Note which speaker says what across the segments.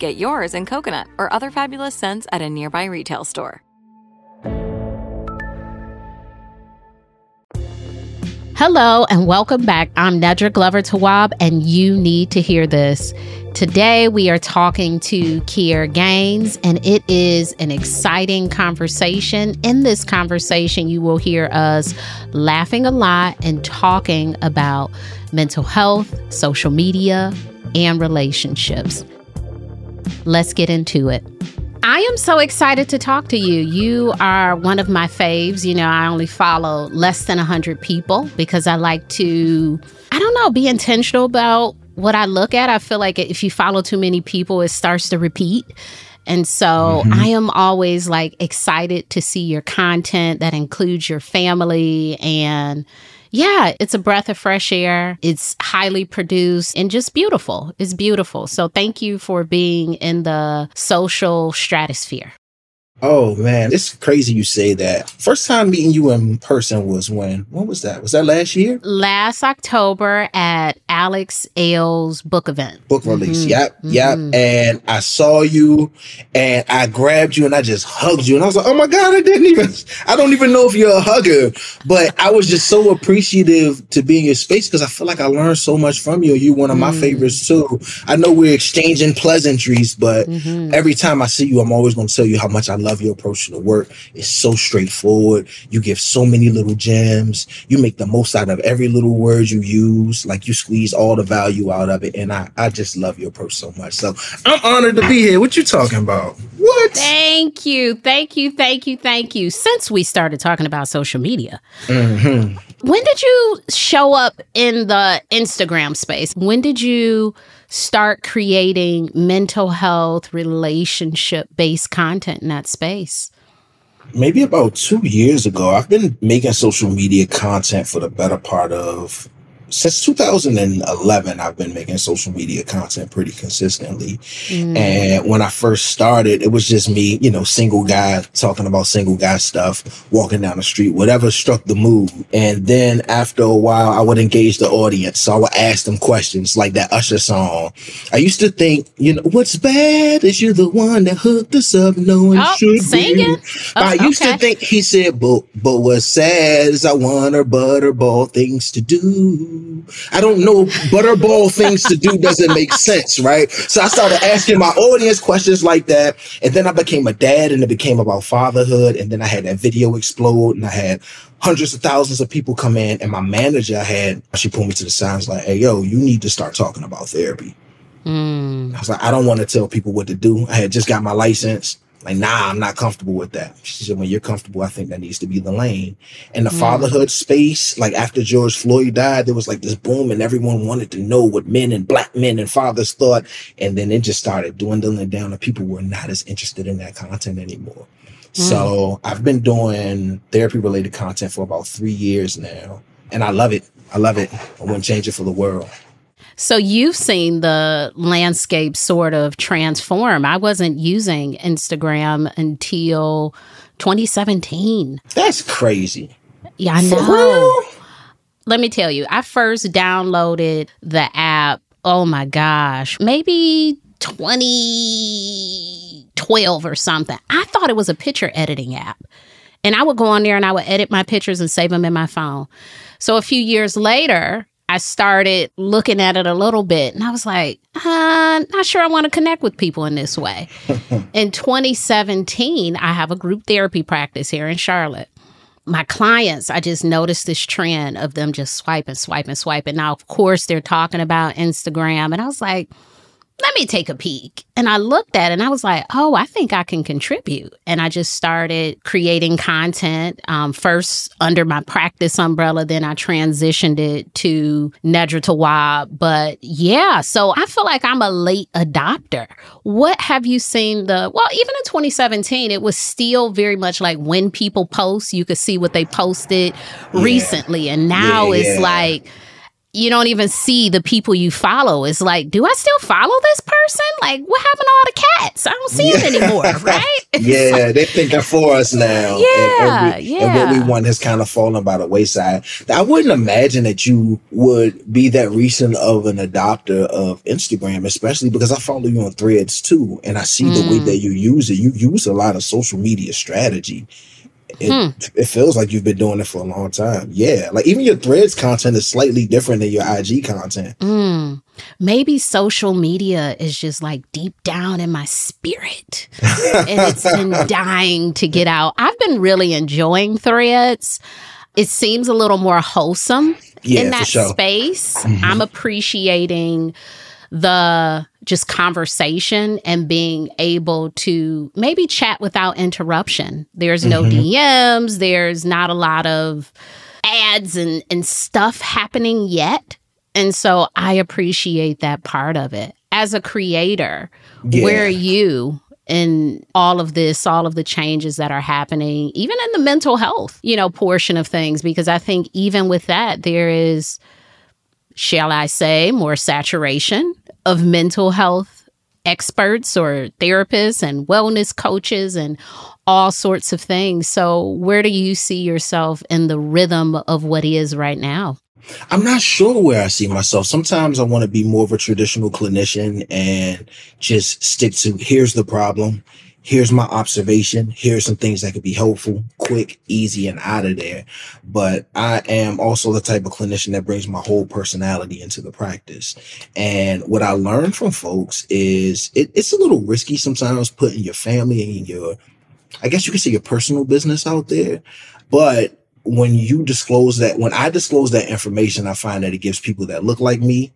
Speaker 1: Get yours in coconut or other fabulous scents at a nearby retail store.
Speaker 2: Hello and welcome back. I'm Nedra Glover Tawwab, and you need to hear this. Today, we are talking to Kier Gaines, and it is an exciting conversation. In this conversation, you will hear us laughing a lot and talking about mental health, social media, and relationships. Let's get into it. I am so excited to talk to you. You are one of my faves. You know, I only follow less than 100 people because I like to, I don't know, be intentional about what I look at. I feel like if you follow too many people, it starts to repeat. And so mm-hmm. I am always like excited to see your content that includes your family and yeah, it's a breath of fresh air. It's highly produced and just beautiful. It's beautiful. So thank you for being in the social stratosphere.
Speaker 3: Oh man, it's crazy you say that. First time meeting you in person was when? When was that? Was that last year?
Speaker 2: Last October at Alex Elle's book event.
Speaker 3: Book release. Mm-hmm. Yep. Yep. Mm-hmm. And I saw you and I grabbed you and I just hugged you. And I was like, oh my God, I didn't even I don't even know if you're a hugger. But I was just so appreciative to be in your space because I feel like I learned so much from you. You're one of my mm-hmm. favorites too. I know we're exchanging pleasantries, but mm-hmm. every time I see you, I'm always gonna tell you how much I love love your approach to the work. It's so straightforward. You give so many little gems. You make the most out of every little word you use. Like you squeeze all the value out of it. And I, I just love your approach so much. So I'm honored to be here. What you talking about? What?
Speaker 2: Thank you. Thank you. Thank you. Thank you. Since we started talking about social media, mm-hmm. when did you show up in the Instagram space? When did you start creating mental health, relationship based content in that space?
Speaker 3: Maybe about two years ago, I've been making social media content for the better part of since 2011 i've been making social media content pretty consistently mm. and when i first started it was just me you know single guy talking about single guy stuff walking down the street whatever struck the mood and then after a while i would engage the audience so i would ask them questions like that usher song i used to think you know what's bad is you're the one that hooked us up no one oh, should sing be. oh, i used okay. to think he said but but what's sad is i want her butterball things to do I don't know butterball things to do doesn't make sense, right? So I started asking my audience questions like that. And then I became a dad and it became about fatherhood. And then I had that video explode and I had hundreds of thousands of people come in. And my manager I had, she pulled me to the side, like, hey, yo, you need to start talking about therapy. Mm. I was like, I don't want to tell people what to do. I had just got my license. Like, nah, I'm not comfortable with that. She said, when you're comfortable, I think that needs to be the lane. And the mm. fatherhood space, like after George Floyd died, there was like this boom and everyone wanted to know what men and black men and fathers thought. And then it just started dwindling down and people were not as interested in that content anymore. Mm. So I've been doing therapy related content for about three years now. And I love it. I love it. I wouldn't change it for the world.
Speaker 2: So you've seen the landscape sort of transform. I wasn't using Instagram until 2017.
Speaker 3: That's crazy.
Speaker 2: Yeah, I know. Let me tell you, I first downloaded the app, oh my gosh, maybe 2012 or something. I thought it was a picture editing app. And I would go on there and I would edit my pictures and save them in my phone. So a few years later, I started looking at it a little bit and I was like, uh, not sure I want to connect with people in this way. in 2017, I have a group therapy practice here in Charlotte. My clients, I just noticed this trend of them just swiping, swiping, swiping. Now, of course, they're talking about Instagram. And I was like, let me take a peek. And I looked at it and I was like, oh, I think I can contribute. And I just started creating content um, first under my practice umbrella. Then I transitioned it to Nedra Tawwab. But yeah, so I feel like I'm a late adopter. What have you seen the, well, even in 2017, it was still very much like when people post, you could see what they posted yeah. recently. And now yeah, it's yeah. like, you don't even see the people you follow. It's like, do I still follow this person? Like, what happened to all the cats? I don't see yeah. them anymore, right?
Speaker 3: yeah, like, they're thinking for us now.
Speaker 2: Yeah, and, yeah.
Speaker 3: And what we want has kind of fallen by the wayside. I wouldn't imagine that you would be that recent of an adopter of Instagram, especially because I follow you on threads too. And I see mm. the way mm. that you use it. You use a lot of social media strategy it, hmm. it feels like you've been doing it for a long time. Yeah. Like even your threads content is slightly different than your IG content.
Speaker 2: Mm. Maybe social media is just like deep down in my spirit and it's been dying to get out. I've been really enjoying threads. It seems a little more wholesome yeah, in that sure. space. Mm-hmm. I'm appreciating the just conversation and being able to maybe chat without interruption. There's no mm-hmm. DMs, there's not a lot of ads and, and stuff happening yet. And so I appreciate that part of it. As a creator, yeah. where are you in all of this, all of the changes that are happening, even in the mental health, you know, portion of things? Because I think even with that, there is, shall I say, more saturation of mental health experts or therapists and wellness coaches and all sorts of things. So, where do you see yourself in the rhythm of what is right now?
Speaker 3: I'm not sure where I see myself. Sometimes I want to be more of a traditional clinician and just stick to here's the problem, here's my observation. Here's some things that could be helpful, quick, easy, and out of there. But I am also the type of clinician that brings my whole personality into the practice. And what I learned from folks is it, it's a little risky sometimes putting your family and your, I guess you could say your personal business out there. But when you disclose that, when I disclose that information, I find that it gives people that look like me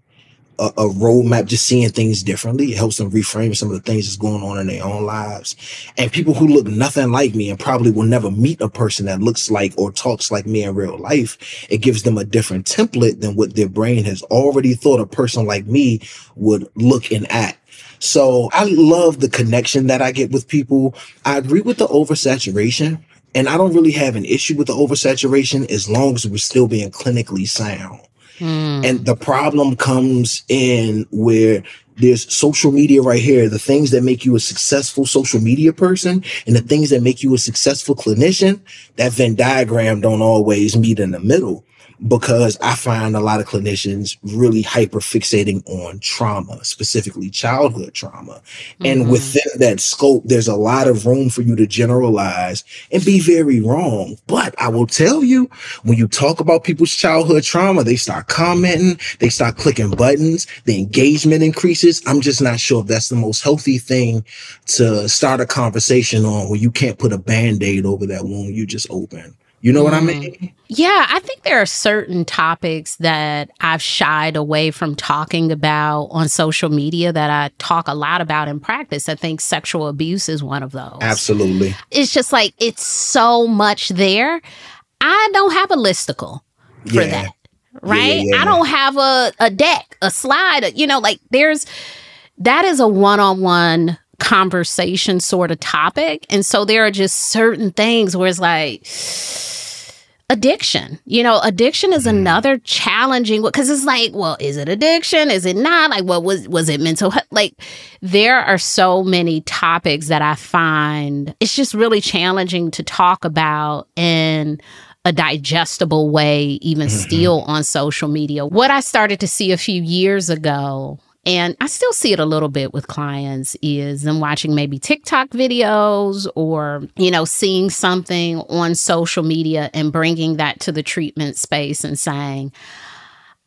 Speaker 3: a, a roadmap, just seeing things differently. It helps them reframe some of the things that's going on in their own lives. And people who look nothing like me and probably will never meet a person that looks like or talks like me in real life, it gives them a different template than what their brain has already thought a person like me would look and act. So I love the connection that I get with people. I agree with the oversaturation. And I don't really have an issue with the oversaturation as long as we're still being clinically sound. Mm. And the problem comes in where there's social media right here, the things that make you a successful social media person and the things that make you a successful clinician, that Venn diagram don't always meet in the middle because I find a lot of clinicians really hyper fixating on trauma, specifically childhood trauma. Mm-hmm. And within that scope, there's a lot of room for you to generalize and be very wrong. But I will tell you, when you talk about people's childhood trauma, they start commenting, they start clicking buttons, the engagement increases. I'm just not sure if that's the most healthy thing to start a conversation on where you can't put a band aid over that wound you just opened. You know what I mean? Mm.
Speaker 2: Yeah, I think there are certain topics that I've shied away from talking about on social media that I talk a lot about in practice. I think sexual abuse is one of those.
Speaker 3: Absolutely.
Speaker 2: It's just like it's so much there. I don't have a listicle for yeah. that. Right? Yeah, yeah, I don't have a, a deck, a slide, you know, like there's that is a one-on-one conversation sort of topic. And so there are just certain things where it's like addiction. You know, addiction is another challenging because it's like, well, is it addiction? Is it not? Like, what was was it mental health? Like, there are so many topics that I find it's just really challenging to talk about in a digestible way, even mm-hmm. still on social media. What I started to see a few years ago and I still see it a little bit with clients is them watching maybe TikTok videos or, you know, seeing something on social media and bringing that to the treatment space and saying,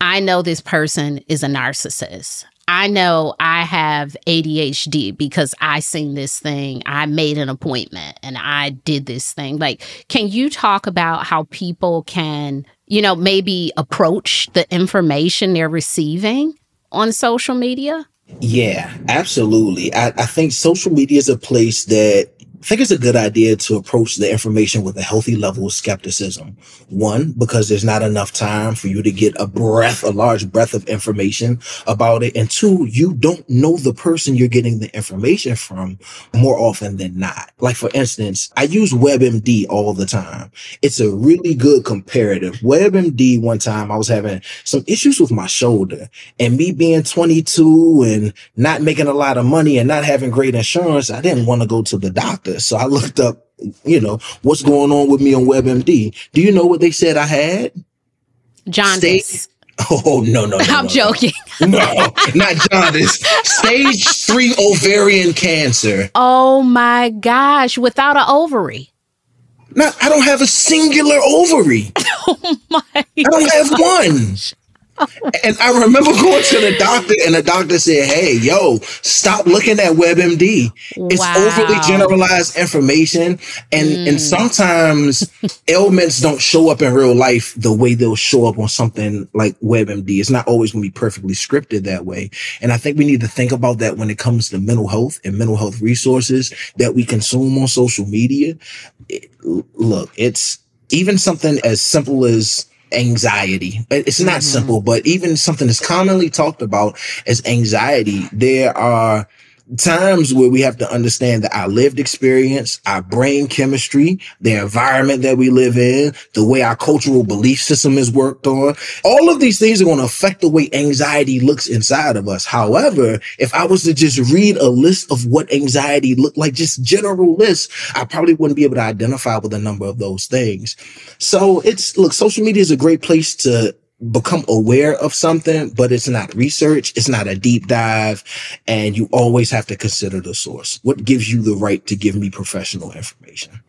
Speaker 2: I know this person is a narcissist. I know I have ADHD because I seen this thing. I made an appointment and I did this thing. Like, can you talk about how people can, you know, maybe approach the information they're receiving on social media?
Speaker 3: Yeah, absolutely. I, I think social media is a place that I think it's a good idea to approach the information with a healthy level of skepticism. One, because there's not enough time for you to get a breath, a large breath of information about it. And two, you don't know the person you're getting the information from more often than not. Like, for instance, I use WebMD all the time. It's a really good comparative. WebMD, one time I was having some issues with my shoulder and me being 22 and not making a lot of money and not having great insurance. I didn't want to go to the doctor So I looked up, you know, what's going on with me on WebMD. Do you know what they said I had?
Speaker 2: Jaundice.
Speaker 3: Oh no no! no
Speaker 2: I'm
Speaker 3: no,
Speaker 2: joking.
Speaker 3: No, not jaundice. Stage three ovarian cancer.
Speaker 2: Oh my gosh! Without an ovary.
Speaker 3: Not. I don't have a singular ovary.
Speaker 2: Oh my! I
Speaker 3: don't have one and I remember going to the doctor, and the doctor said, "Hey, yo, stop looking at WebMD. It's wow. overly generalized information, and mm. and sometimes ailments don't show up in real life the way they'll show up on something like WebMD. It's not always going to be perfectly scripted that way. And I think we need to think about that when it comes to mental health and mental health resources that we consume on social media. It, look, it's even something as simple as anxiety. It's not mm-hmm. simple, but even something that's commonly talked about as anxiety, there are times where we have to understand that our lived experience, our brain chemistry, the environment that we live in, the way our cultural belief system is worked on, all of these things are going to affect the way anxiety looks inside of us. However, if I was to just read a list of what anxiety looked like, just general lists, I probably wouldn't be able to identify with a number of those things. So it's, look, social media is a great place to become aware of something, but it's not research. It's not a deep dive. And you always have to consider the source. What gives you the right to give me professional information?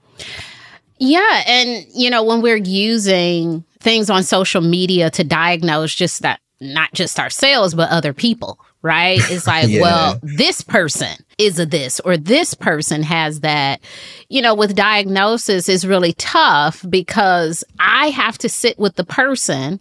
Speaker 2: Yeah. And, you know, when we're using things on social media to diagnose just that, not just ourselves, but other people, right? It's like, yeah. well, this person is a this or this person has that. You know, with diagnosis is really tough because I have to sit with the person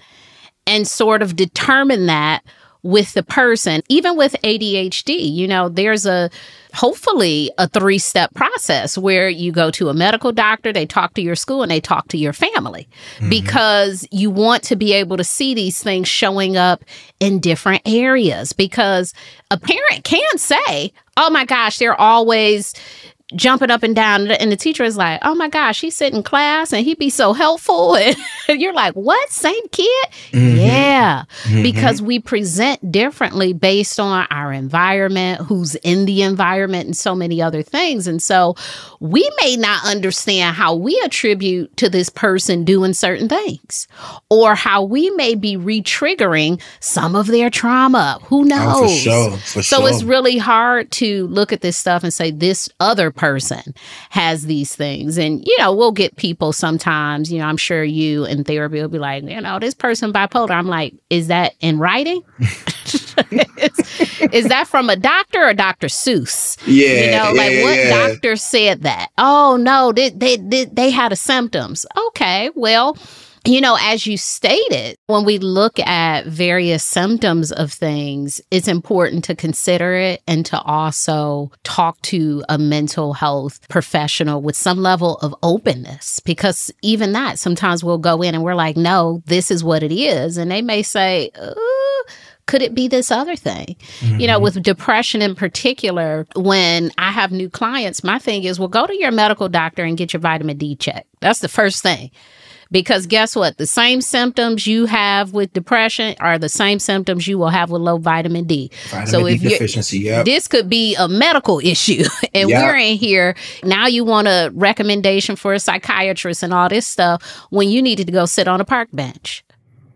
Speaker 2: and sort of determine that with the person. Even with ADHD, you know, there's a hopefully a three step process where you go to a medical doctor, they talk to your school, and they talk to your family mm-hmm. because you want to be able to see these things showing up in different areas. Because a parent can say, Oh my gosh, they're always jumping up and down. And the teacher is like oh my gosh he's sitting in class and he'd be so helpful. And you're like what? Same kid? Mm-hmm. yeah. Mm-hmm. because we present differently based on our environment who's in the environment and so many other things. And so we may not understand how we attribute to this person doing certain things or how we may be re-triggering some of their trauma. Who knows oh, for
Speaker 3: sure, for
Speaker 2: so
Speaker 3: sure.
Speaker 2: it's really hard to look at this stuff and say this other person has these things. And, you know, we'll get people sometimes, you know, I'm sure you in therapy will be like, you know, this person bipolar. I'm like, is that in writing? is, is, that from a doctor or Dr. Seuss?
Speaker 3: Yeah.
Speaker 2: You know, like
Speaker 3: yeah,
Speaker 2: what
Speaker 3: yeah.
Speaker 2: doctor said that? Oh, no, they, they, they, they had a symptoms. Okay, well, you know, as you stated, when we look at various symptoms of things, it's important to consider it and to also talk to a mental health professional with some level of openness. Because even that, sometimes we'll go in and we're like, no, this is what it is. And they may say, could it be this other thing? Mm-hmm. You know, mm-hmm. with depression in particular, when I have new clients, my thing is, well, go to your medical doctor and get your vitamin D checked. That's the first thing Because guess what? The same symptoms you have with depression are the same symptoms you will have with low vitamin D.
Speaker 3: Vitamin
Speaker 2: so
Speaker 3: D
Speaker 2: if you
Speaker 3: deficiency, yep.
Speaker 2: this could be a medical issue, and
Speaker 3: Yeah.
Speaker 2: we're in here now. You want a recommendation for a psychiatrist and all this stuff when you needed to go sit on a park bench.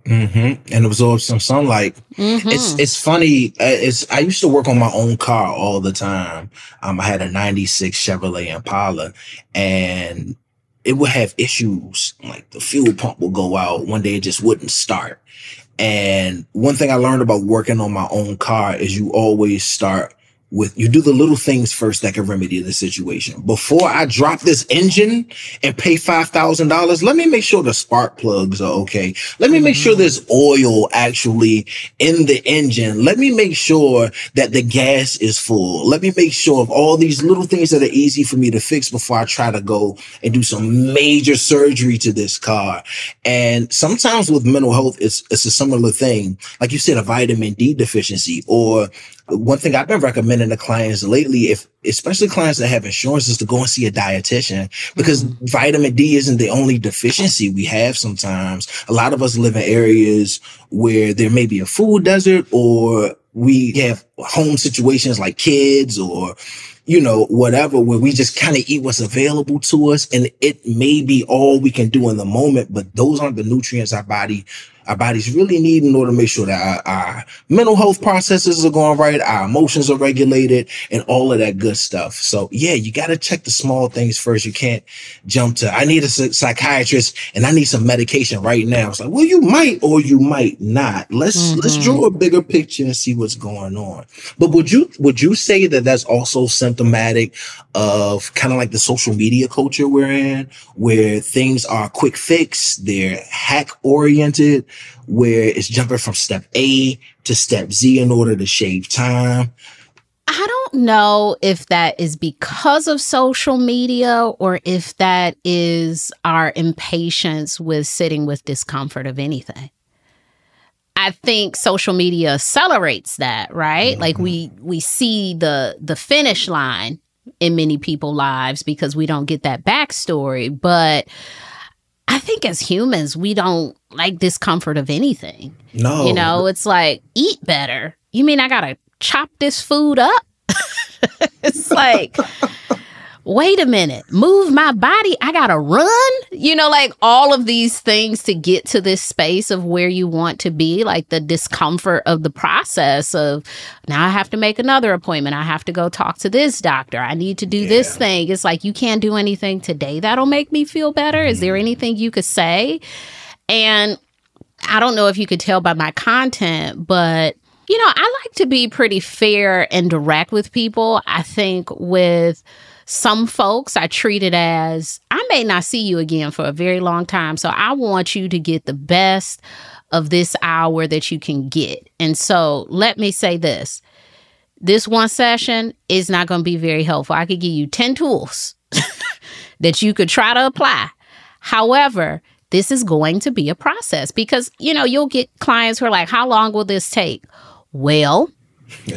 Speaker 3: Mm-hmm. and absorb some sunlight.
Speaker 2: Mm-hmm.
Speaker 3: It's it's funny. uh, It's I used to work on my own car all the time. Um, I had a '96 Chevrolet Impala, and it would have issues. Like the fuel pump would go out one day; it just wouldn't start. And one thing I learned about working on my own car is you always start with you do the little things first that can remedy the situation. Before I drop this engine and pay five thousand dollars, let me make sure the spark plugs are okay. Let me make sure mm-hmm. there's oil actually in the engine. Let me make sure that the gas is full. Let me make sure of all these little things that are easy for me to fix before I try to go and do some major surgery to this car. And sometimes with mental health, it's it's a similar thing. Like you said, a vitamin D deficiency or one thing I've been recommending to clients lately, if especially clients that have insurance, is to go and see a dietitian because mm-hmm. vitamin D isn't the only deficiency we have sometimes. A lot of us live in areas where there may be a food desert or we have home situations like kids or you know, whatever, where we just kind of eat what's available to us. And it may be all we can do in the moment, but those aren't the nutrients our body, our bodies really need in order to make sure that our, our mental health processes are going right, our emotions are regulated, and all of that good stuff. So yeah, you got to check the small things first. You can't jump to, I need a psychiatrist and I need some medication right now. It's like, well, you might or you might not. Let's, let's mm-hmm. draw a bigger picture and see what's going on. But would you, would you say that that's also symptomatic of kind of like the social media culture we're in, where things are quick fix, they're hack oriented, where it's jumping from step A to step Z in order to shave time?
Speaker 2: I don't know if that is because of social media or if that is our impatience with sitting with discomfort of anything. I think social media accelerates that, right? Like mm-hmm. we we see the the finish line in many people's lives because we don't get that backstory. But I think as humans, we don't like discomfort of anything.
Speaker 3: No.
Speaker 2: You know, it's like eat better. You mean I gotta chop this food up? it's like, wait a minute, move my body. I gotta run. You know, like all of these things to get to this space of where you want to be, like the discomfort of the process of now I have to make another appointment. I have to go talk to this doctor. I need to do this thing. It's like you can't do anything today that'll make me feel better. Is there mm-hmm. anything you could say? And I don't know if you could tell by my content, but you know, I like to be pretty fair and direct with people. I think with some folks, I treat it as I may not see you again for a very long time. So I want you to get the best of this hour that you can get. And so let me say this this one session is not going to be very helpful. I could give you 10 tools that you could try to apply. However, this is going to be a process because, you know, you'll get clients who are like, how long will this take? Well,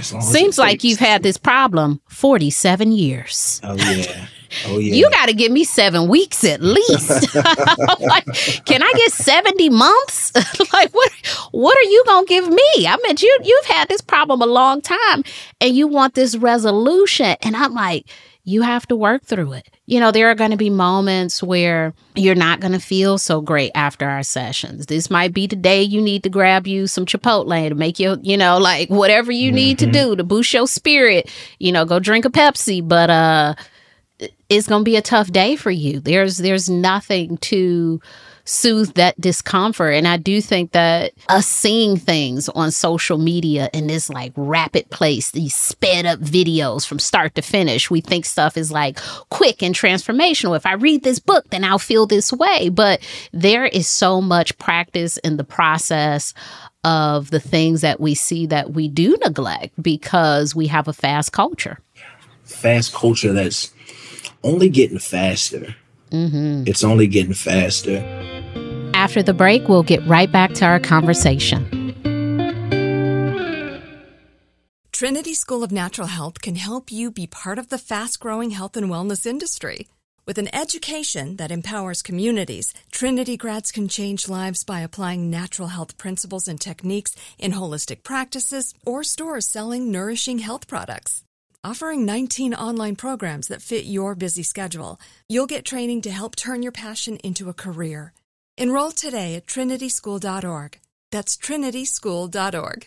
Speaker 2: seems like
Speaker 3: takes.
Speaker 2: you've had this problem 47 years.
Speaker 3: Oh yeah. Oh yeah.
Speaker 2: You got to give me seven weeks at least. like, can I get 70 months? like, what, what are you going to give me? I mean, you, you've had this problem a long time and you want this resolution. And I'm like, you have to work through it. You know, there are going to be moments where you're not going to feel so great after our sessions. This might be the day you need to grab you some Chipotle to make your, you know, like whatever you need to do to boost your spirit. You know, go drink a Pepsi. But, uh, it's going to be a tough day for you. There's there's nothing to soothe that discomfort and I do think that us seeing things on social media in this like rapid place, these sped up videos from start to finish, we think stuff is like quick and transformational. If I read this book, then I'll feel this way, but there is so much practice in the process of the things that we see that we do neglect because we have a fast culture.
Speaker 3: fast culture that's only getting faster.
Speaker 2: Mm-hmm.
Speaker 3: It's only getting faster.
Speaker 2: After the break, we'll get right back to our conversation.
Speaker 4: Trinity School of Natural Health can help you be part of the fast growing health and wellness industry. With an education that empowers communities, Trinity grads can change lives by applying natural health principles and techniques in holistic practices or stores selling nourishing health products. Offering 19 online programs that fit your busy schedule, you'll get training to help turn your passion into a career. Enroll today at trinityschool.org. That's trinityschool.org.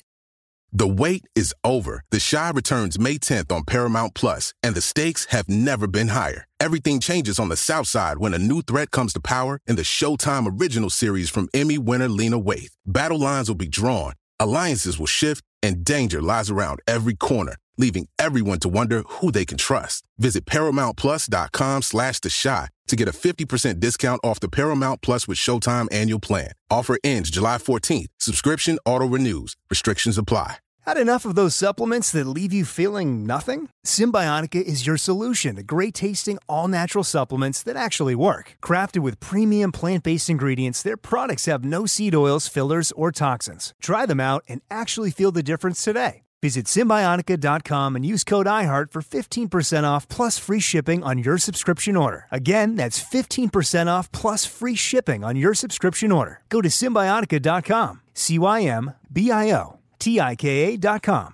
Speaker 5: The wait is over. The Chi returns May 10th on Paramount Plus, and the stakes have never been higher. Everything changes on the South Side when a new threat comes to power in the Showtime original series from Emmy winner Lena Waithe. Battle lines will be drawn, alliances will shift, and danger lies around every corner, leaving everyone to wonder who they can trust. Visit ParamountPlus.com slash The Shot to get a 50% discount off the Paramount Plus with Showtime annual plan. Offer ends July 14th. Subscription auto-renews. Restrictions apply.
Speaker 6: Had enough of those supplements that leave you feeling nothing? Cymbiotika is your solution to great tasting, all natural supplements that actually work. Crafted with premium plant based ingredients, their products have no seed oils, fillers, or toxins. Try them out and actually feel the difference today. Visit Cymbiotika.com and use code IHEART for 15% off plus free shipping on your subscription order. Again, that's 15% off plus free shipping on your subscription order. Go to Cymbiotika.com, C Y M B I O T I K A.com.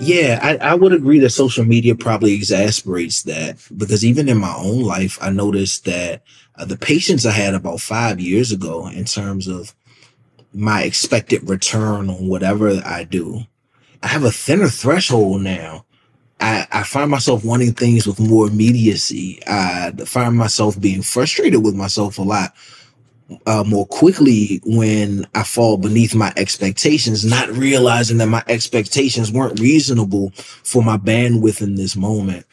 Speaker 3: Yeah, I, I would agree that social media probably exasperates that because even in my own life, I noticed that uh, the patience I had about five years ago in terms of my expected return on whatever I do, I have a thinner threshold now. I, I find myself wanting things with more immediacy. I find myself being frustrated with myself a lot uh, more quickly when I fall beneath my expectations, not realizing that my expectations weren't reasonable for my bandwidth in this moment.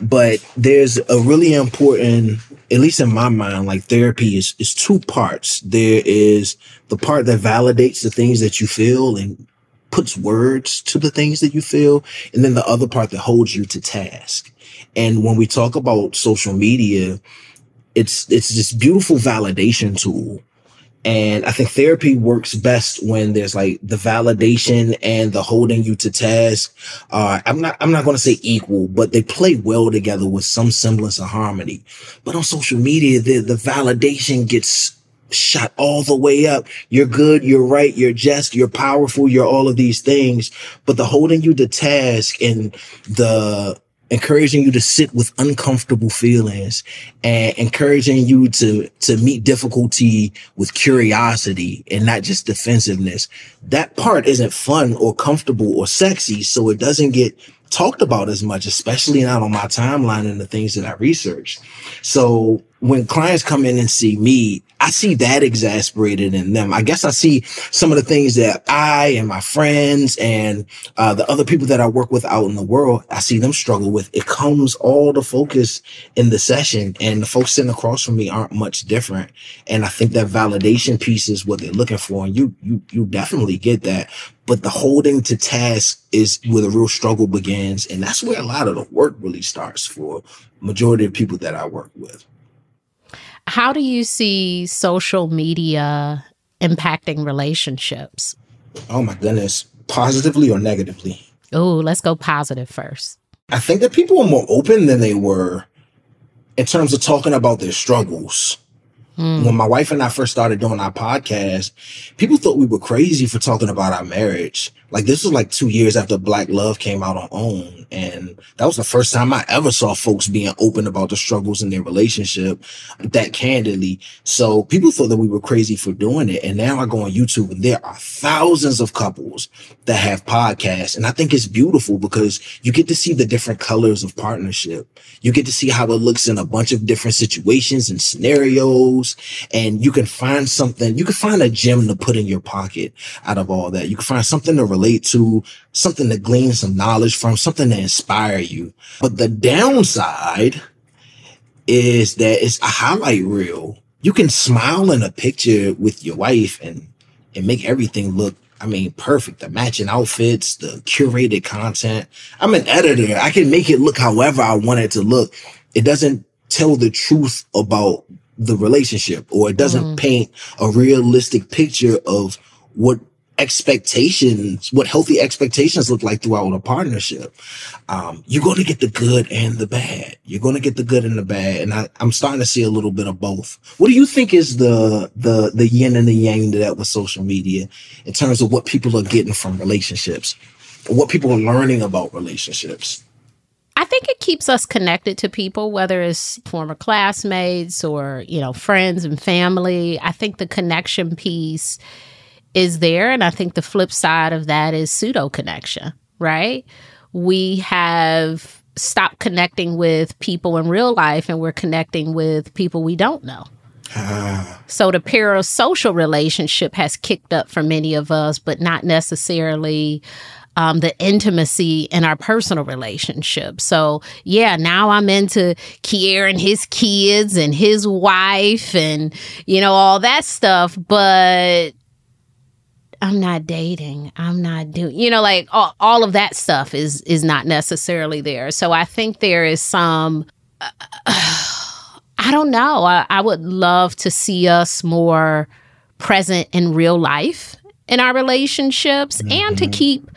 Speaker 3: But there's a really important, at least in my mind, like therapy is, is two parts. There is the part that validates the things that you feel and puts words to the things that you feel. And then the other part that holds you to task. And when we talk about social media, it's it's this beautiful validation tool and i think therapy works best when there's like the validation and the holding you to task uh i'm not i'm not going to say equal but they play well together with some semblance of harmony but on social media the the validation gets shot all the way up. You're good. You're right. You're just, you're powerful. You're all of these things. But the holding you to task and the encouraging you to sit with uncomfortable feelings and encouraging you to to meet difficulty with curiosity and not just defensiveness. That part isn't fun or comfortable or sexy so it doesn't get talked about as much especially not on my timeline and the things that i research. So when clients come in and see me, I see that exasperated in them. I guess I see some of the things that I and my friends and uh, the other people that I work with out in the world, I see them struggle with. It comes all the focus in the session, and the folks sitting across from me aren't much different. And I think that validation piece is what they're looking for, and you you you definitely get that. But the holding to task is where the real struggle begins, and that's where a lot of the work really starts for majority of people that I work with.
Speaker 2: How do you see social media impacting relationships?
Speaker 3: Oh my goodness. Positively or negatively?
Speaker 2: Oh, let's go positive first.
Speaker 3: I think that people are more open than they were in terms of talking about their struggles. Mm. When my wife and I first started doing our podcast, people thought we were crazy for talking about our marriage. Like this was like two years after Black Love came out on OWN. And that was the first time I ever saw folks being open about the struggles in their relationship that candidly. So people thought that we were crazy for doing it. And now I go on YouTube and there are thousands of couples that have podcasts. And I think it's beautiful because you get to see the different colors of partnership. You get to see how it looks in a bunch of different situations and scenarios. And you can find something, you can find a gem to put in your pocket out of all that. You can find something to relate to, something to glean some knowledge from, something to inspire you. But the downside is that it's a highlight reel. You can smile in a picture with your wife and and make everything look I mean, perfect. The matching outfits, the curated content. I'm an editor. I can make it look however I want it to look. It doesn't tell the truth about the relationship or it doesn't mm. paint a realistic picture of what expectations, what healthy expectations look like throughout a partnership. Um, you're going to get the good and the bad. You're going to get the good and the bad. And I, I'm starting to see a little bit of both. What do you think is the, the, the yin and the yang to that with social media in terms of what people are getting from relationships, what people are learning about relationships?
Speaker 2: I think it keeps us connected to people, whether it's former classmates or, you know, friends and family. I think the connection piece is there. And I think the flip side of that is pseudo connection, right? We have stopped connecting with people in real life and we're connecting with people we don't know. Ah. So the parasocial relationship has kicked up for many of us, but not necessarily um, the intimacy in our personal relationship. So yeah, now I'm into Kier and his kids and his wife and you know all that stuff, but I'm not dating. I'm not doing, you know, like all, all of that stuff is is not necessarily there. So I think there is some. Uh, I don't know. I, I would love to see us more present in real life in our relationships mm-hmm. and to mm-hmm. keep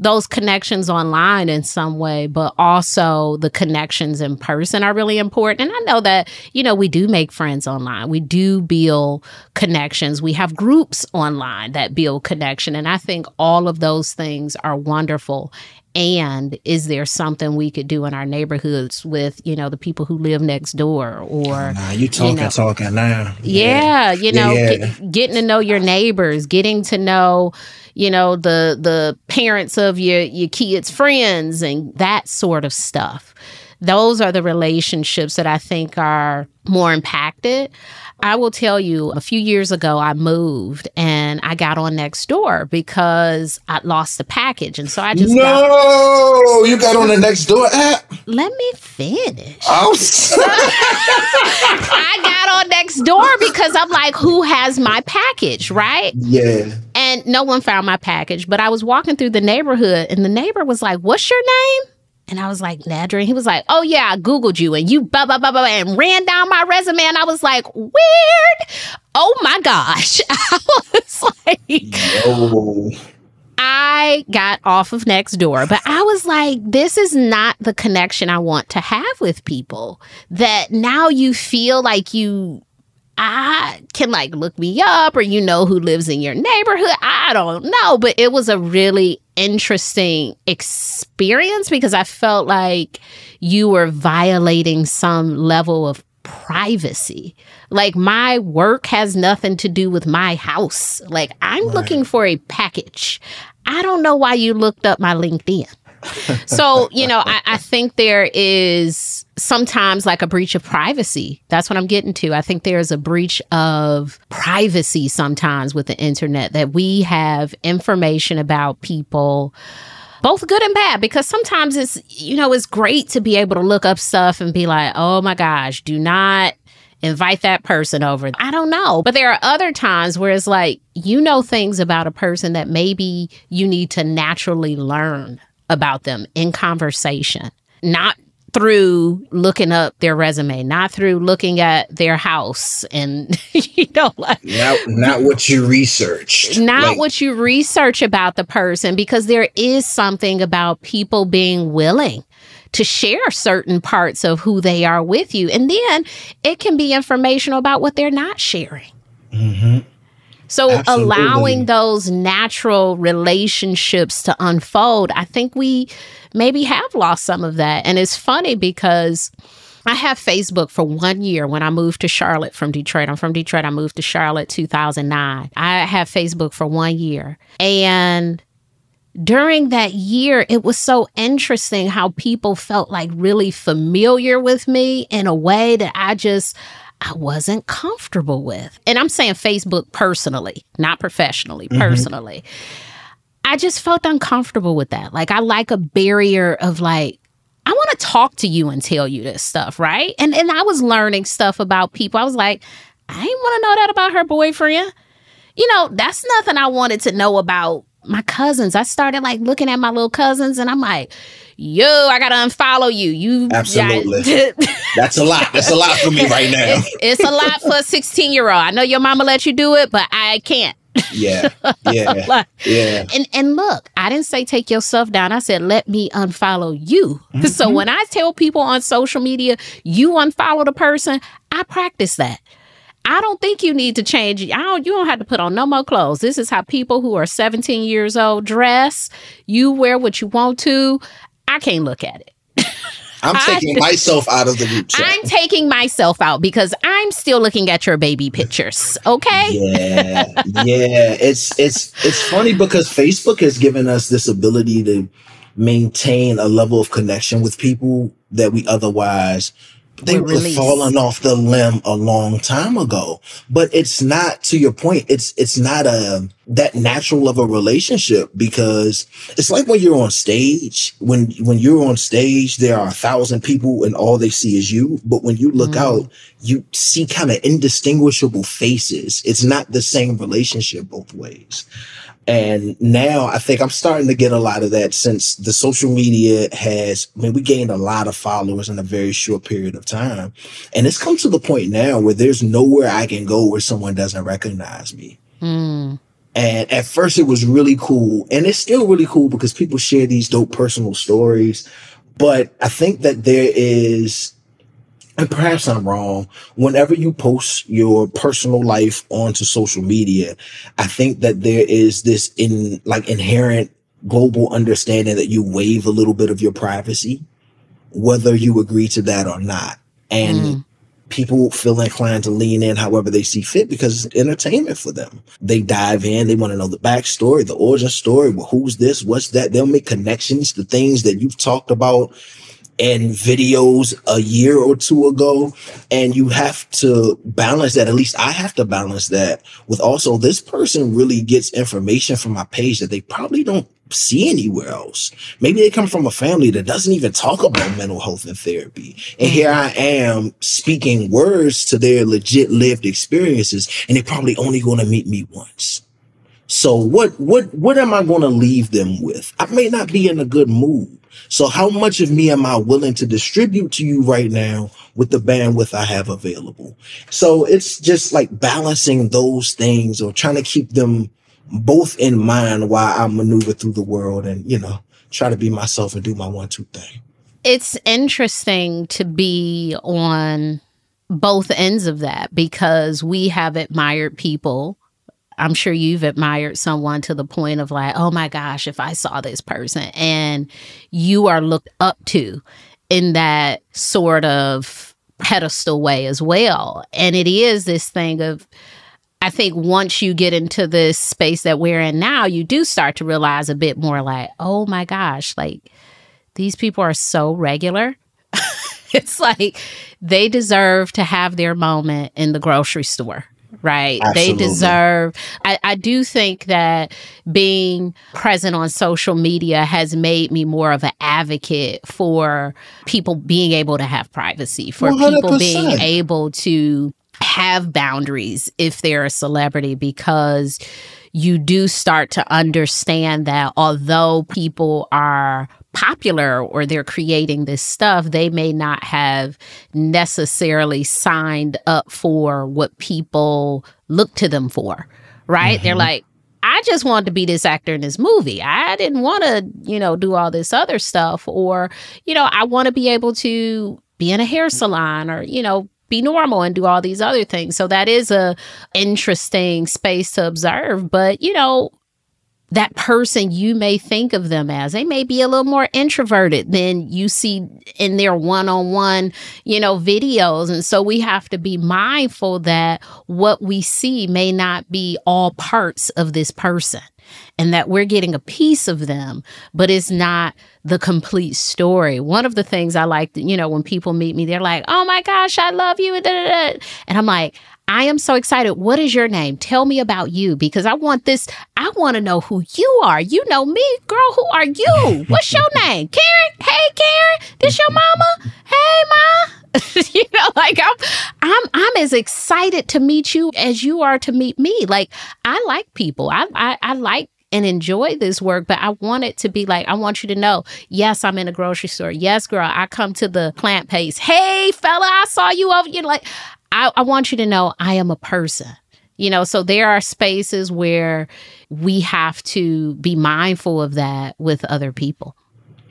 Speaker 2: those connections online in some way, but also the connections in person are really important. And I know that, you know, we do make friends online. We do build connections. We have groups online that build connection. And I think all of those things are wonderful and is there something we could do in our neighborhoods with you know the people who live next door or oh,
Speaker 3: nah, you talking you know, talking now.
Speaker 2: Yeah, yeah. you know yeah, yeah. Get, getting to know your neighbors getting to know you know the the parents of your your kids friends and that sort of stuff those are the relationships that i think are more impacted I will tell you, a few years ago, I moved and I got on Nextdoor because I lost the package. And so I just.
Speaker 3: No, got, you got on the Nextdoor app?
Speaker 2: Let me finish. Oh, I got on Nextdoor because I'm like, who has my package, right?
Speaker 3: Yeah.
Speaker 2: And no one found my package, but I was walking through the neighborhood and the neighbor was like, What's your name? And I was like, Nedra. And he was like, Oh, yeah, I Googled you and you blah, blah, blah, blah, and ran down my resume. And I was like, Weird. Oh my gosh. I was like, Yo. I got off of Nextdoor, but I was like, this is not the connection I want to have with people. That now you feel like you I can like look me up or you know who lives in your neighborhood. I don't know, but it was a really interesting experience because I felt like you were violating some level of privacy. Like my work has nothing to do with my house. Like I'm right. looking for a package. I don't know why you looked up my LinkedIn so, you know, I, I, think there is sometimes like a breach of privacy. That's what I'm getting to. I think there's a breach of privacy sometimes with the internet that we have information about people both good and bad because sometimes it's you know it's great to be able to look up stuff and be like oh my gosh do not invite that person over. I don't know. But there are other times where it's like you know things about a person that maybe you need to naturally learn about them in conversation, not through looking up their resume, not through looking at their house and you know like
Speaker 3: not, not what you research.
Speaker 2: Not like, what you research about the person because there is something about people being willing to share certain parts of who they are with you. And then it can be informational about what they're not sharing. Mm-hmm. So Absolutely. allowing those natural relationships to unfold, I think we maybe have lost some of that. And it's funny because I have Facebook for one year when I moved to Charlotte from Detroit. I'm from Detroit. I moved to Charlotte 2009. I have Facebook for one year. And during that year, it was so interesting how people felt like really familiar with me in a way that I just, I wasn't comfortable with. And I'm saying Facebook personally, not professionally, mm-hmm. personally. I just felt uncomfortable with that. Like, I like a barrier of like, I want to talk to you and tell you this stuff, right? And and I was learning stuff about people. I was like, I didn't want to know that about her boyfriend. You know, that's nothing I wanted to know about my cousins. I started like looking at my little cousins and I'm like, yo, I gotta unfollow you. You
Speaker 3: absolutely. That's a lot. That's a lot for me right now.
Speaker 2: It's, it's a lot for a 16 year old. I know your mama let you do it, but I can't.
Speaker 3: Yeah. Yeah.
Speaker 2: like,
Speaker 3: yeah.
Speaker 2: And and look, I didn't say take yourself down. I said let me unfollow you.
Speaker 3: Mm-hmm.
Speaker 2: So when I tell people on social media you unfollow the person, I practice that. I don't think you need to change. I don't. You don't have to put on no more clothes. This is how people who are 17 years old dress. You wear what you want to. I can't look at it.
Speaker 3: I'm
Speaker 2: I-
Speaker 3: taking myself out of the group chat.
Speaker 2: I'm taking myself out because I'm still looking at your baby pictures. Okay.
Speaker 3: yeah yeah it's it's it's funny because facebook has given us this ability to maintain a level of connection with people that we otherwise they
Speaker 2: were
Speaker 3: would have
Speaker 2: release.
Speaker 3: fallen off the limb a long time ago. But it's not to your point it's it's not a that natural of a relationship because it's like when you're on stage. When when you're on stage there are a thousand people and all they see is you. But when you look mm-hmm. out you see kind of indistinguishable faces. It's not the same relationship both ways and now I think I'm starting to get a lot of that since the social media has, I mean, we gained a lot of followers in a very short period of time. And it's come to the point now where there's nowhere I can go where someone doesn't recognize me.
Speaker 2: Mm.
Speaker 3: And at first it was really cool. And it's still really cool because people share these dope personal stories. But I think that there is, and perhaps I'm wrong, whenever you post your personal life onto social media, I think that there is this in like inherent global understanding that you waive a little bit of your privacy, whether you agree to that or not. And hmm. people feel inclined to lean in however they see fit because it's entertainment for them. They dive in, they want to know the backstory, the origin story, well, who's this, what's that. They'll make connections to things that you've talked about in videos a year or two ago. And you have to balance that. At least I have to balance that with also this person really gets information from my page that they probably don't see anywhere else. Maybe they come from a family that doesn't even talk about mental health and therapy. And mm. here I am speaking words to their legit lived experiences and they're probably only going to meet me once. So what what what am I going to leave them with? I may not be in a good mood. So how much of me am I willing to distribute to you right now with the bandwidth I have available? So it's just like balancing those things or trying to keep them both in mind while I maneuver through the world and, you know, try to be myself and do my one two thing.
Speaker 2: It's interesting to be on both ends of that because we have admired people. I'm sure you've admired someone to the point of like, oh my gosh, if I saw this person, and you are looked up to in that sort of pedestal way as well. And it is this thing of, I think once you get into this space that we're in now, you do start to realize a bit more like, oh my gosh, like these people are so regular. it's like they deserve to have their moment in the grocery store. Right. They deserve. I, I do think that being present on social media has made me more of an advocate for people being able to have privacy, for people being able to have boundaries if they're a celebrity because you do start to understand that although people are popular or they're creating this stuff, they may not have necessarily signed up for what people look to them for, right? They're mm-hmm. like, I just wanted to be this actor in this movie. I didn't want to, you know, do all this other stuff. Or, you know, I want to be able to be in a hair salon or, you know, be normal and do all these other things. So that is a interesting space to observe. But, you know, that person you may think of them as. They may be a little more introverted than you see in their one-on-one you know videos. And so we have to be mindful that what we see may not be all parts of this person and that we're getting a piece of them but it's not the complete story. One of the things i like you know when people meet me they're like oh my gosh i love you and i'm like I am so excited. What is your name? Tell me about you because I want this. I want to know who you are. You know me, girl. Who are you? What's your name? Karen? Hey, Karen. This your mama? Hey, ma. you know, like I'm, I'm, I'm as excited to meet you as you are to meet me. Like I like people. I, I, I like and enjoy this work, but I want it to be like, I want you to know, yes, I'm in a grocery store. Yes, girl, I come to the plant paste. Hey, fella, I saw you over. You like, I, I want you to know I am a person. You know, so there are spaces where we have to be mindful of that with other people.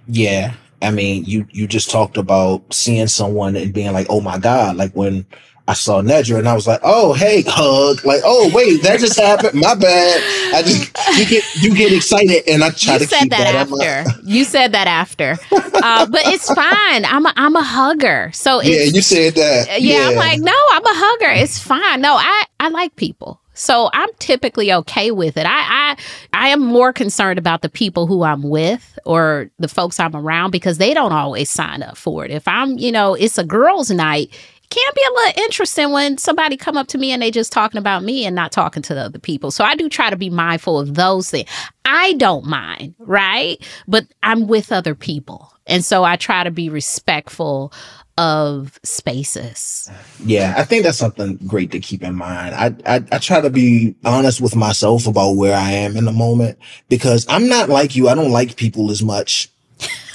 Speaker 3: Yeah. I mean, you you just talked about seeing someone and being like, "Oh my god!" Like when I saw Nedra and I was like, "Oh, hey, hug!" Like, "Oh, wait, that just happened. My bad." I just you get you get excited, and I try
Speaker 2: you
Speaker 3: to
Speaker 2: said
Speaker 3: keep
Speaker 2: that,
Speaker 3: that.
Speaker 2: after. you said that after, uh, but it's fine. I'm a, I'm a hugger, so
Speaker 3: yeah, you said that.
Speaker 2: yeah, I'm like, no, I'm a hugger. It's fine. No, I I like people. So I'm typically okay with it. I, I I am more concerned about the people who I'm with or the folks I'm around because they don't always sign up for it. If I'm, you know, it's a girls' night, can be a little interesting when somebody come up to me and they just talking about me and not talking to the other people. So I do try to be mindful of those things. I don't mind, right? But I'm with other people. And so I try to be respectful of spaces.
Speaker 3: Yeah, I think that's something great to keep in mind. I, I I try to be honest with myself about where I am in the moment because I'm not like you. I don't like people as much.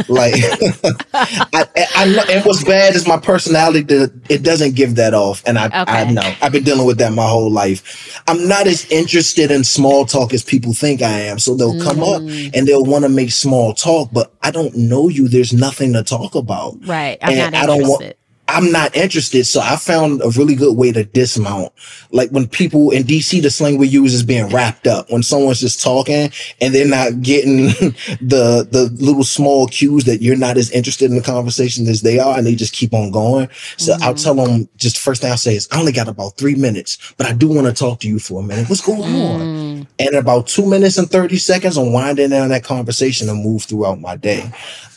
Speaker 3: Like I, I know, and what's bad is my personality that it doesn't give that off, and I I
Speaker 2: Okay.
Speaker 3: know I've been dealing with that my whole life. I'm not as interested in small talk as people think I am, so they'll come up
Speaker 2: Mm.
Speaker 3: and they'll want to make small talk, but I don't know you. There's nothing to talk about.
Speaker 2: Right. I'm
Speaker 3: And
Speaker 2: not
Speaker 3: I don't want-. I'm not interested. So I found a really good way to dismount. Like when people in DC, the slang we use is being wrapped up. When someone's just talking and they're not getting the the little small cues that you're not as interested in the conversation as they are, and they just keep on going. So I'll tell them just first thing I'll say is, I only got about three minutes, but I do want to talk to you for a minute. What's going on?
Speaker 2: Mm.
Speaker 3: And in about two minutes and 30 seconds, I'm winding down that conversation and move throughout my day.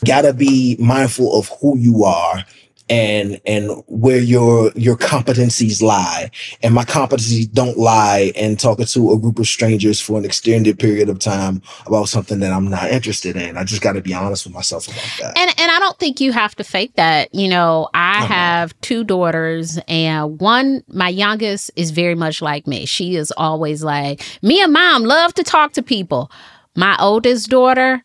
Speaker 3: Gotta be mindful of who you are and and where your your competencies lie. And my competencies don't lie in talking to a group of strangers for an extended period of time about something that I'm not interested in. I just gotta be honest with myself about that.
Speaker 2: And and I don't think you have to fake that. You know, I
Speaker 3: Uh-huh.
Speaker 2: have two daughters and one my youngest is very much like me. She is always like, "Me and mom love to talk to people." My oldest daughter,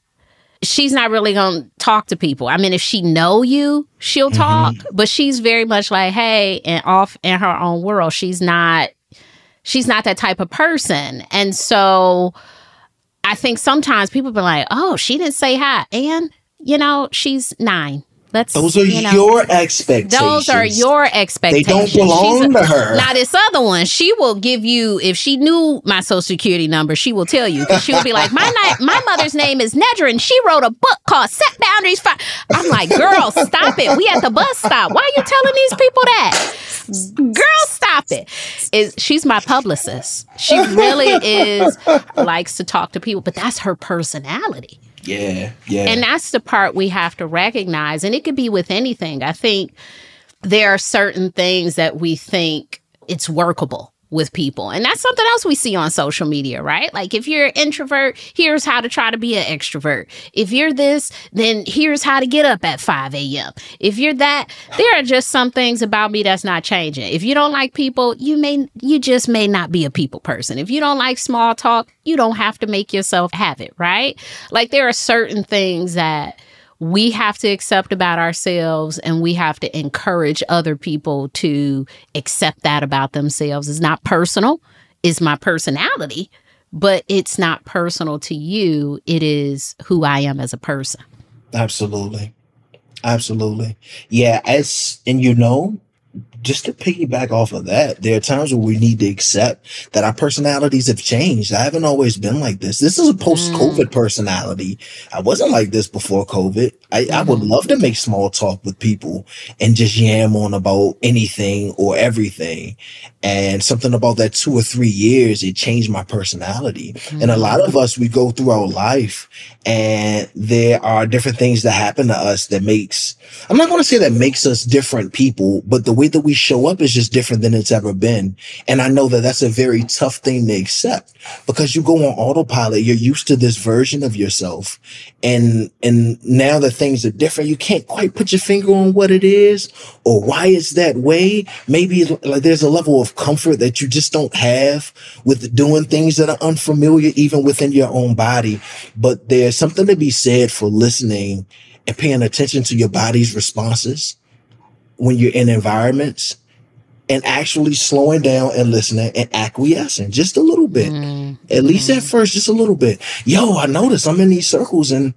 Speaker 2: she's not really going to talk to people. I mean, if she know you, she'll mm-hmm. talk, but she's very much like, "Hey," and off in her own world. She's not she's not that type of person. And so I think sometimes people be like, "Oh, she didn't say hi," and you know, she's nine. Let's
Speaker 3: Those are
Speaker 2: you know,
Speaker 3: your expectations.
Speaker 2: those are your expectations.
Speaker 3: They
Speaker 2: don't belong a-
Speaker 3: to her.
Speaker 2: Now, this other one, she will give you. If she knew my social security number, she will tell you. 'Cause She'll be like, "My ni- my mother's name is Nedra, and she wrote a book called Set Boundaries." For-. I'm like, "Girl, stop it. We at the bus stop. Why are you telling these people that?" Girl, stop it. Is she's my publicist. She really is likes to talk to people, but that's her personality.
Speaker 3: Yeah, yeah.
Speaker 2: And that's the part we have to recognize. And it could be with anything. I think there are certain things that we think it's workable with people. And that's something else we see on social media, right? Like if you're an introvert, here's how to try to be an extrovert. If you're this, then here's how to get up at 5 a.m. If you're that, there are just some things about me that's not changing. If you don't like people, you may you just may not be a people person. If you don't like small talk, you don't have to make yourself have it, right? Like there are certain things that we have to accept about ourselves and we have to encourage other people to accept that about themselves. It's not personal, it's my personality, but it's not personal to you. It is who I am as a person.
Speaker 3: Absolutely. Absolutely. Yeah, as and you know, just to piggyback off of that, there are times where we need to accept that our personalities have changed. I haven't always been like this. This is a mm. post-COVID personality. I wasn't like this before COVID. I, I would mm-hmm. love to make small talk with people and just yam on about anything or everything. And something about that two or three years, it changed my personality. And a lot mm-hmm. of us, we go through our life and there are different things that happen to us that makes, I'm not going to say that makes us different people, but the way that we show up is just different than it's ever been. And I know that that's a very tough thing to accept because you go on autopilot. You're used to this version of yourself. And, and now that things are different, you can't quite put your finger on what it is or why it's that way. Maybe like there's a level of comfort that you just don't have with doing things that are unfamiliar, even within your own body. But there's something to be said for listening and paying attention to your body's responses when you're in environments and actually slowing down and listening and acquiescing just a little bit. Mm. At least mm. at first, just a little bit. Yo, I notice I'm in these circles and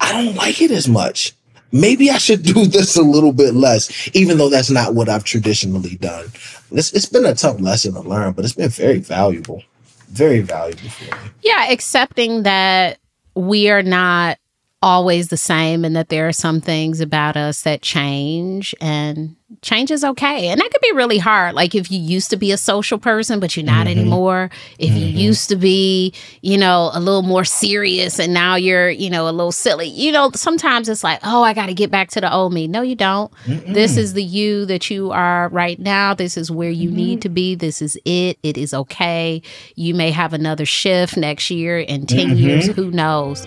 Speaker 3: I don't like it as much. Maybe I should do this a little bit less, even though that's not what I've traditionally done. It's, it's been a tough lesson to learn, but it's been very valuable. Very valuable for me.
Speaker 2: Yeah, accepting that we are not always the same and that there are some things about us that change and change is okay. And that could be really hard. Like if you used to be a social person, but you're not mm-hmm. anymore. If mm-hmm. you used to be, you know, a little more serious and now you're, you know, a little silly. You know, sometimes it's like, oh, I got to get back to the old me. No, you don't. Mm-mm. This is the you that you are right now. This is where you mm-hmm. need to be. This is it. It is okay. You may have another shift next year in 10 years. Mm-hmm. Who knows?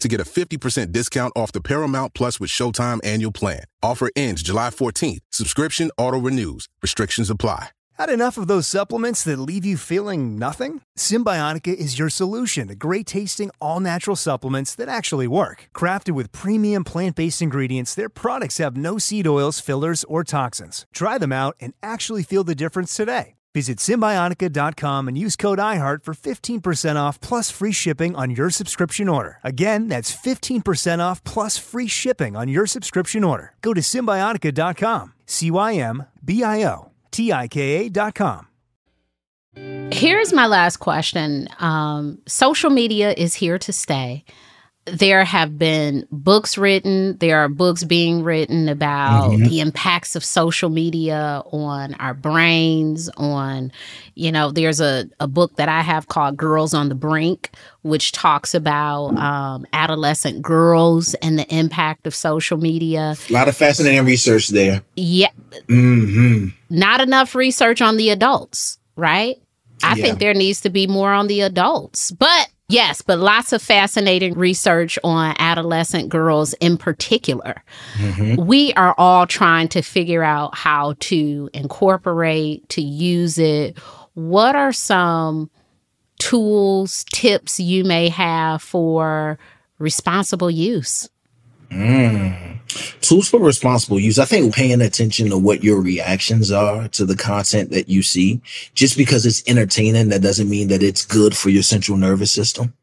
Speaker 5: to get a 50% discount off the Paramount Plus with Showtime annual plan. Offer ends July 14th. Subscription auto-renews. Restrictions apply.
Speaker 6: Had enough of those supplements that leave you feeling nothing? Cymbiotika is your solution to great tasting, all natural supplements that actually work. Crafted with premium plant based ingredients, their products have no seed oils, fillers, or toxins. Try them out and actually feel the difference today. Visit Cymbiotika.com and use code IHEART for 15% off plus free shipping on your subscription order. Again, that's 15% off plus free shipping on your subscription order. Go to Cymbiotika.com, C Y M B I O T I K A.com.
Speaker 2: Here's my last question um, Social media is here to stay there have been books written there are books being written about mm-hmm. the impacts of social media on our brains on you know there's a, a book that i have called girls on the brink which talks about um, adolescent girls and the impact of social media
Speaker 3: a lot of fascinating research there
Speaker 2: yeah
Speaker 3: mm-hmm.
Speaker 2: not enough research on the adults right i yeah. think there needs to be more on the adults but Yes, but lots of fascinating research on adolescent girls in particular. Mm-hmm. We are all trying to figure out how to incorporate, to use it. What are some tools, tips you may have for responsible use?
Speaker 3: Mm. Tools for responsible use. I think paying attention to what your reactions are to the content that you see, just because it's entertaining, that doesn't mean that it's good for your central nervous system.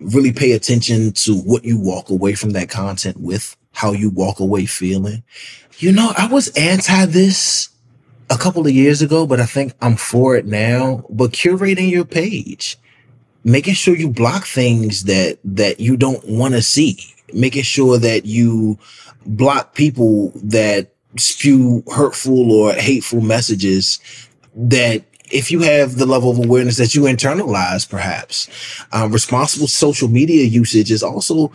Speaker 3: Really pay attention to what you walk away from that content with, how you walk away feeling. You know, I was anti this a couple of years ago, but I think I'm for it now. But curating your page, making sure you block things that that you don't want to see making sure that you block people that spew hurtful or hateful messages that if you have the level of awareness that you internalize, perhaps um, responsible social media usage is also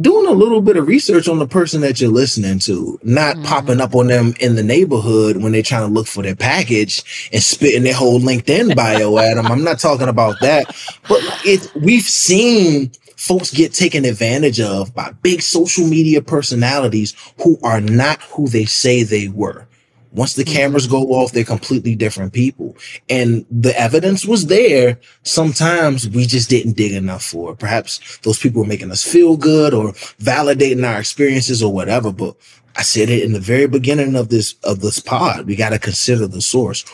Speaker 3: doing a little bit of research on the person that you're listening to, not mm-hmm. popping up on them in the neighborhood when they're trying to look for their package and spitting their whole LinkedIn bio at them. I'm not talking about that, but it we've seen folks get taken advantage of by big social media personalities who are not who they say they were. Once the mm-hmm. cameras go off, they're completely different people. And the evidence was there. Sometimes we just didn't dig enough for it. Perhaps those people were making us feel good or validating our experiences or whatever. But I said it in the very beginning of this, of this pod. We got to consider the source.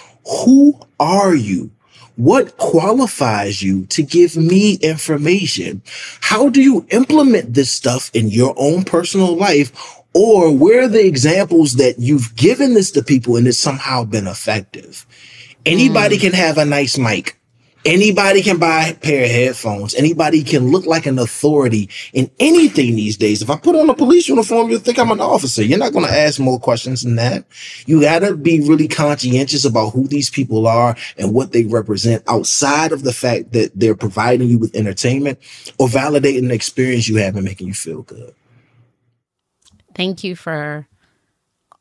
Speaker 3: Who are you? What qualifies you to give me information? How do you implement this stuff in your own personal life? Or where are the examples that you've given this to people and it's somehow been effective? Anybody mm. can have a nice mic. Anybody can buy a pair of headphones. Anybody can look like an authority in anything these days. If I put on a police uniform, you'll think I'm an officer. You're not going to ask more questions than that. You got to be really conscientious about who these people are and what they represent outside of the fact that they're providing you with entertainment or validating the experience you have and making you feel good.
Speaker 2: Thank you for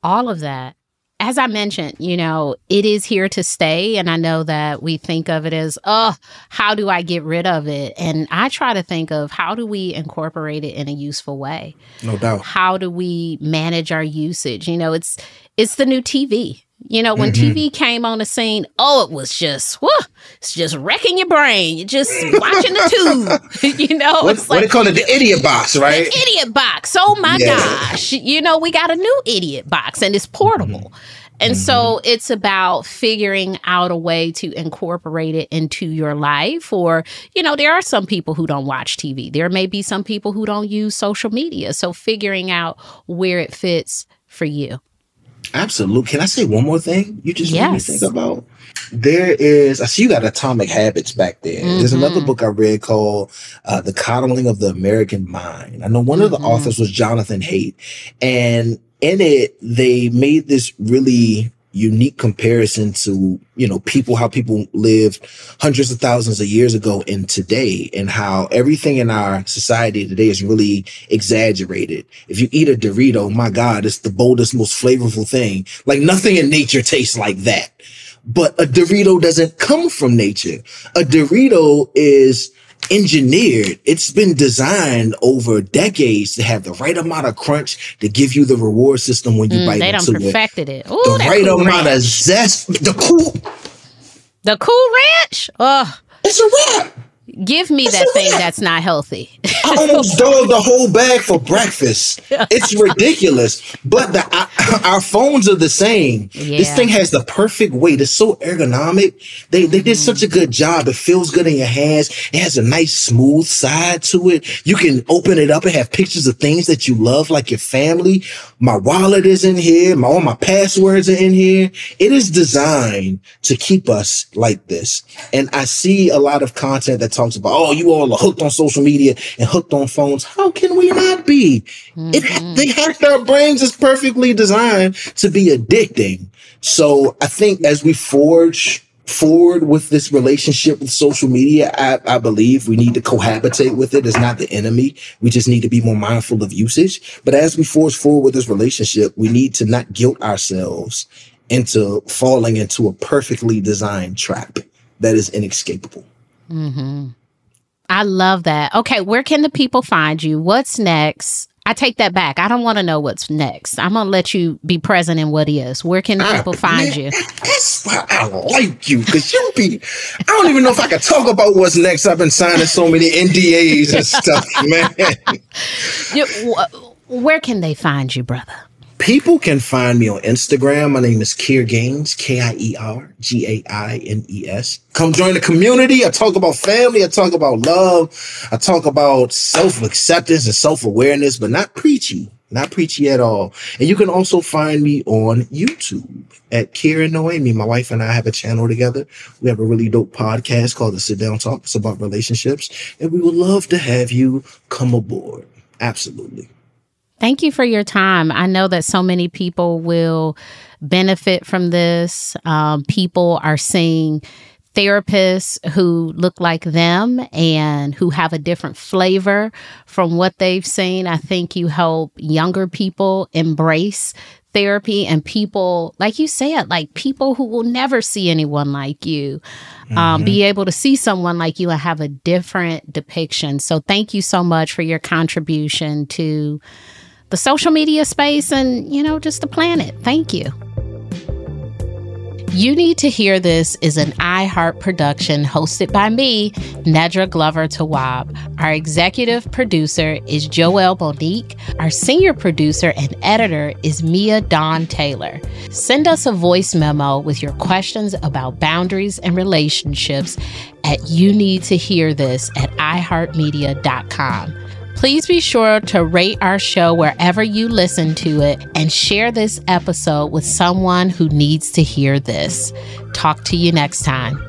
Speaker 2: all of that as I mentioned, you know, it is here to stay. And I know that we think of it as, oh, how do I get rid of it? And I try to think of how do we incorporate it in a useful way?
Speaker 3: No doubt.
Speaker 2: How do we manage our usage? You know, it's it's the new TV. You know, when mm-hmm. TV came on the scene, oh, it was just, whew, it's just wrecking your brain. You're just watching the tube. you know,
Speaker 3: what, it's like, what they call it, the idiot box, right?
Speaker 2: The idiot box. Oh my yeah. gosh. You know, we got a new idiot box and it's portable. Mm-hmm. And mm-hmm. so it's about figuring out a way to incorporate it into your life. Or, you know, there are some people who don't watch TV. There may be some people who don't use social media. So figuring out where it fits for you.
Speaker 3: Absolutely. Can I say one more thing? You just yes. made me think about. There is, I see you got Atomic Habits back there. Mm-hmm. There's another book I read called uh, The Coddling of the American Mind. I know one mm-hmm. of the mm-hmm. authors was Jonathan Haidt, and in it, they made this really unique comparison to, you know, people, how people lived hundreds of thousands of years ago and today, and how everything in our society today is really exaggerated. If you eat a Dorito, my God, it's the boldest, most flavorful thing. Like nothing in nature tastes like that. But a Dorito doesn't come from nature. A Dorito is engineered. It's been designed over decades to have the right amount of crunch to give you the reward system when you mm, bite
Speaker 2: they
Speaker 3: into
Speaker 2: it. They perfected it.
Speaker 3: Ooh, the right cool amount ranch. of zest. The cool.
Speaker 2: The cool ranch. Oh,
Speaker 3: it's a wrap.
Speaker 2: Give me that thing that's not healthy.
Speaker 3: I almost dogged the whole bag for breakfast. It's ridiculous. But the, our, our phones are the same. Yeah. This thing has the perfect weight. It's so ergonomic. They they did such a mm-hmm. good job. It feels good in your hands. It has a nice smooth side to it. You can open it up and have pictures of things that you love, like your family. My wallet is in here. My, all my passwords are in here. It is designed to keep us like this. And I see a lot of content that talks about, oh, you all are hooked on social media and hooked on phones. How can we not be? Mm-hmm. It, they hacked our brains is perfectly designed to be addicting. So I think as we forge forward with this relationship with social media, I, I, believe we need to cohabitate with it. It's not the enemy. We just need to be more mindful of usage. But as we forge forward with this relationship, we need to not guilt ourselves into falling into a perfectly designed trap that is inescapable.
Speaker 2: Mm-hmm. I love that. Okay, where can the people find you? What's next? I take that back. I don't want to know what's next. I'm gonna let you be present in what is. Where can ah, people find man, you?
Speaker 3: That's why I like you because you be. I don't even know if I can talk about what's next. I've been signing so many NDAs and stuff, man.
Speaker 2: You, where can they find you, brother?
Speaker 3: People can find me on Instagram. My name is Kier Gaines, K I E R G A I N E S. Come join the community. I talk about family. I talk about love. I talk about self acceptance and self awareness, but not preachy, not preachy at all. And you can also find me on YouTube at Kira Noemi. My wife and I have a channel together. We have a really dope podcast called the Sit Down Talk. It's about relationships. And we would love to have you come aboard. Absolutely.
Speaker 2: Thank you for your time. I know that so many people will benefit from this. Um, people are seeing therapists who look like them and who have a different flavor from what they've seen. I think you help younger people embrace therapy and people, like you said, like people who will never see anyone like you, um, mm-hmm. be able to see someone like you and have a different depiction. So, thank you so much for your contribution to the social media space and, you know, just the planet. Thank you. You Need to Hear This is an iHeart production hosted by me, Nedra Glover Tawwab. Our executive producer is Joel Bonique. Our senior producer and editor is Mia Dawn Taylor. Send us a voice memo with your questions about boundaries and relationships at You Need to Hear This at iHeartMedia.com. Please be sure to rate our show wherever you listen to it and share this episode with someone who needs to hear this. Talk to you next time.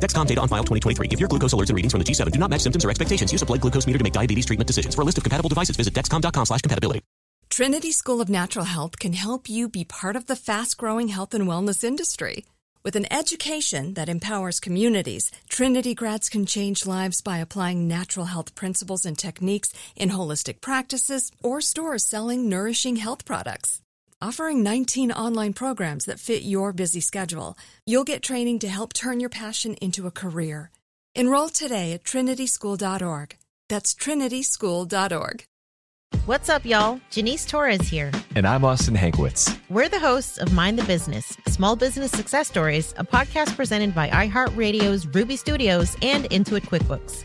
Speaker 7: Dexcom data on file 2023. If your glucose alerts and readings from the G7 do not match symptoms or expectations, use a blood glucose meter to make diabetes treatment decisions. For a list of compatible devices, visit dexcom.com slash compatibility.
Speaker 4: Trinity School of Natural Health can help you be part of the fast growing health and wellness industry. With an education that empowers communities, Trinity grads can change lives by applying natural health principles and techniques in holistic practices or stores selling nourishing health products. Offering 19 online programs that fit your busy schedule, you'll get training to help turn your passion into a career. Enroll today at trinityschool.org. That's trinityschool.org.
Speaker 8: What's up, y'all? Janice Torres here.
Speaker 9: And I'm Austin Hankwitz.
Speaker 8: We're the hosts of Mind the Business Small Business Success Stories, a podcast presented by iHeartRadio's Ruby Studios and Intuit QuickBooks.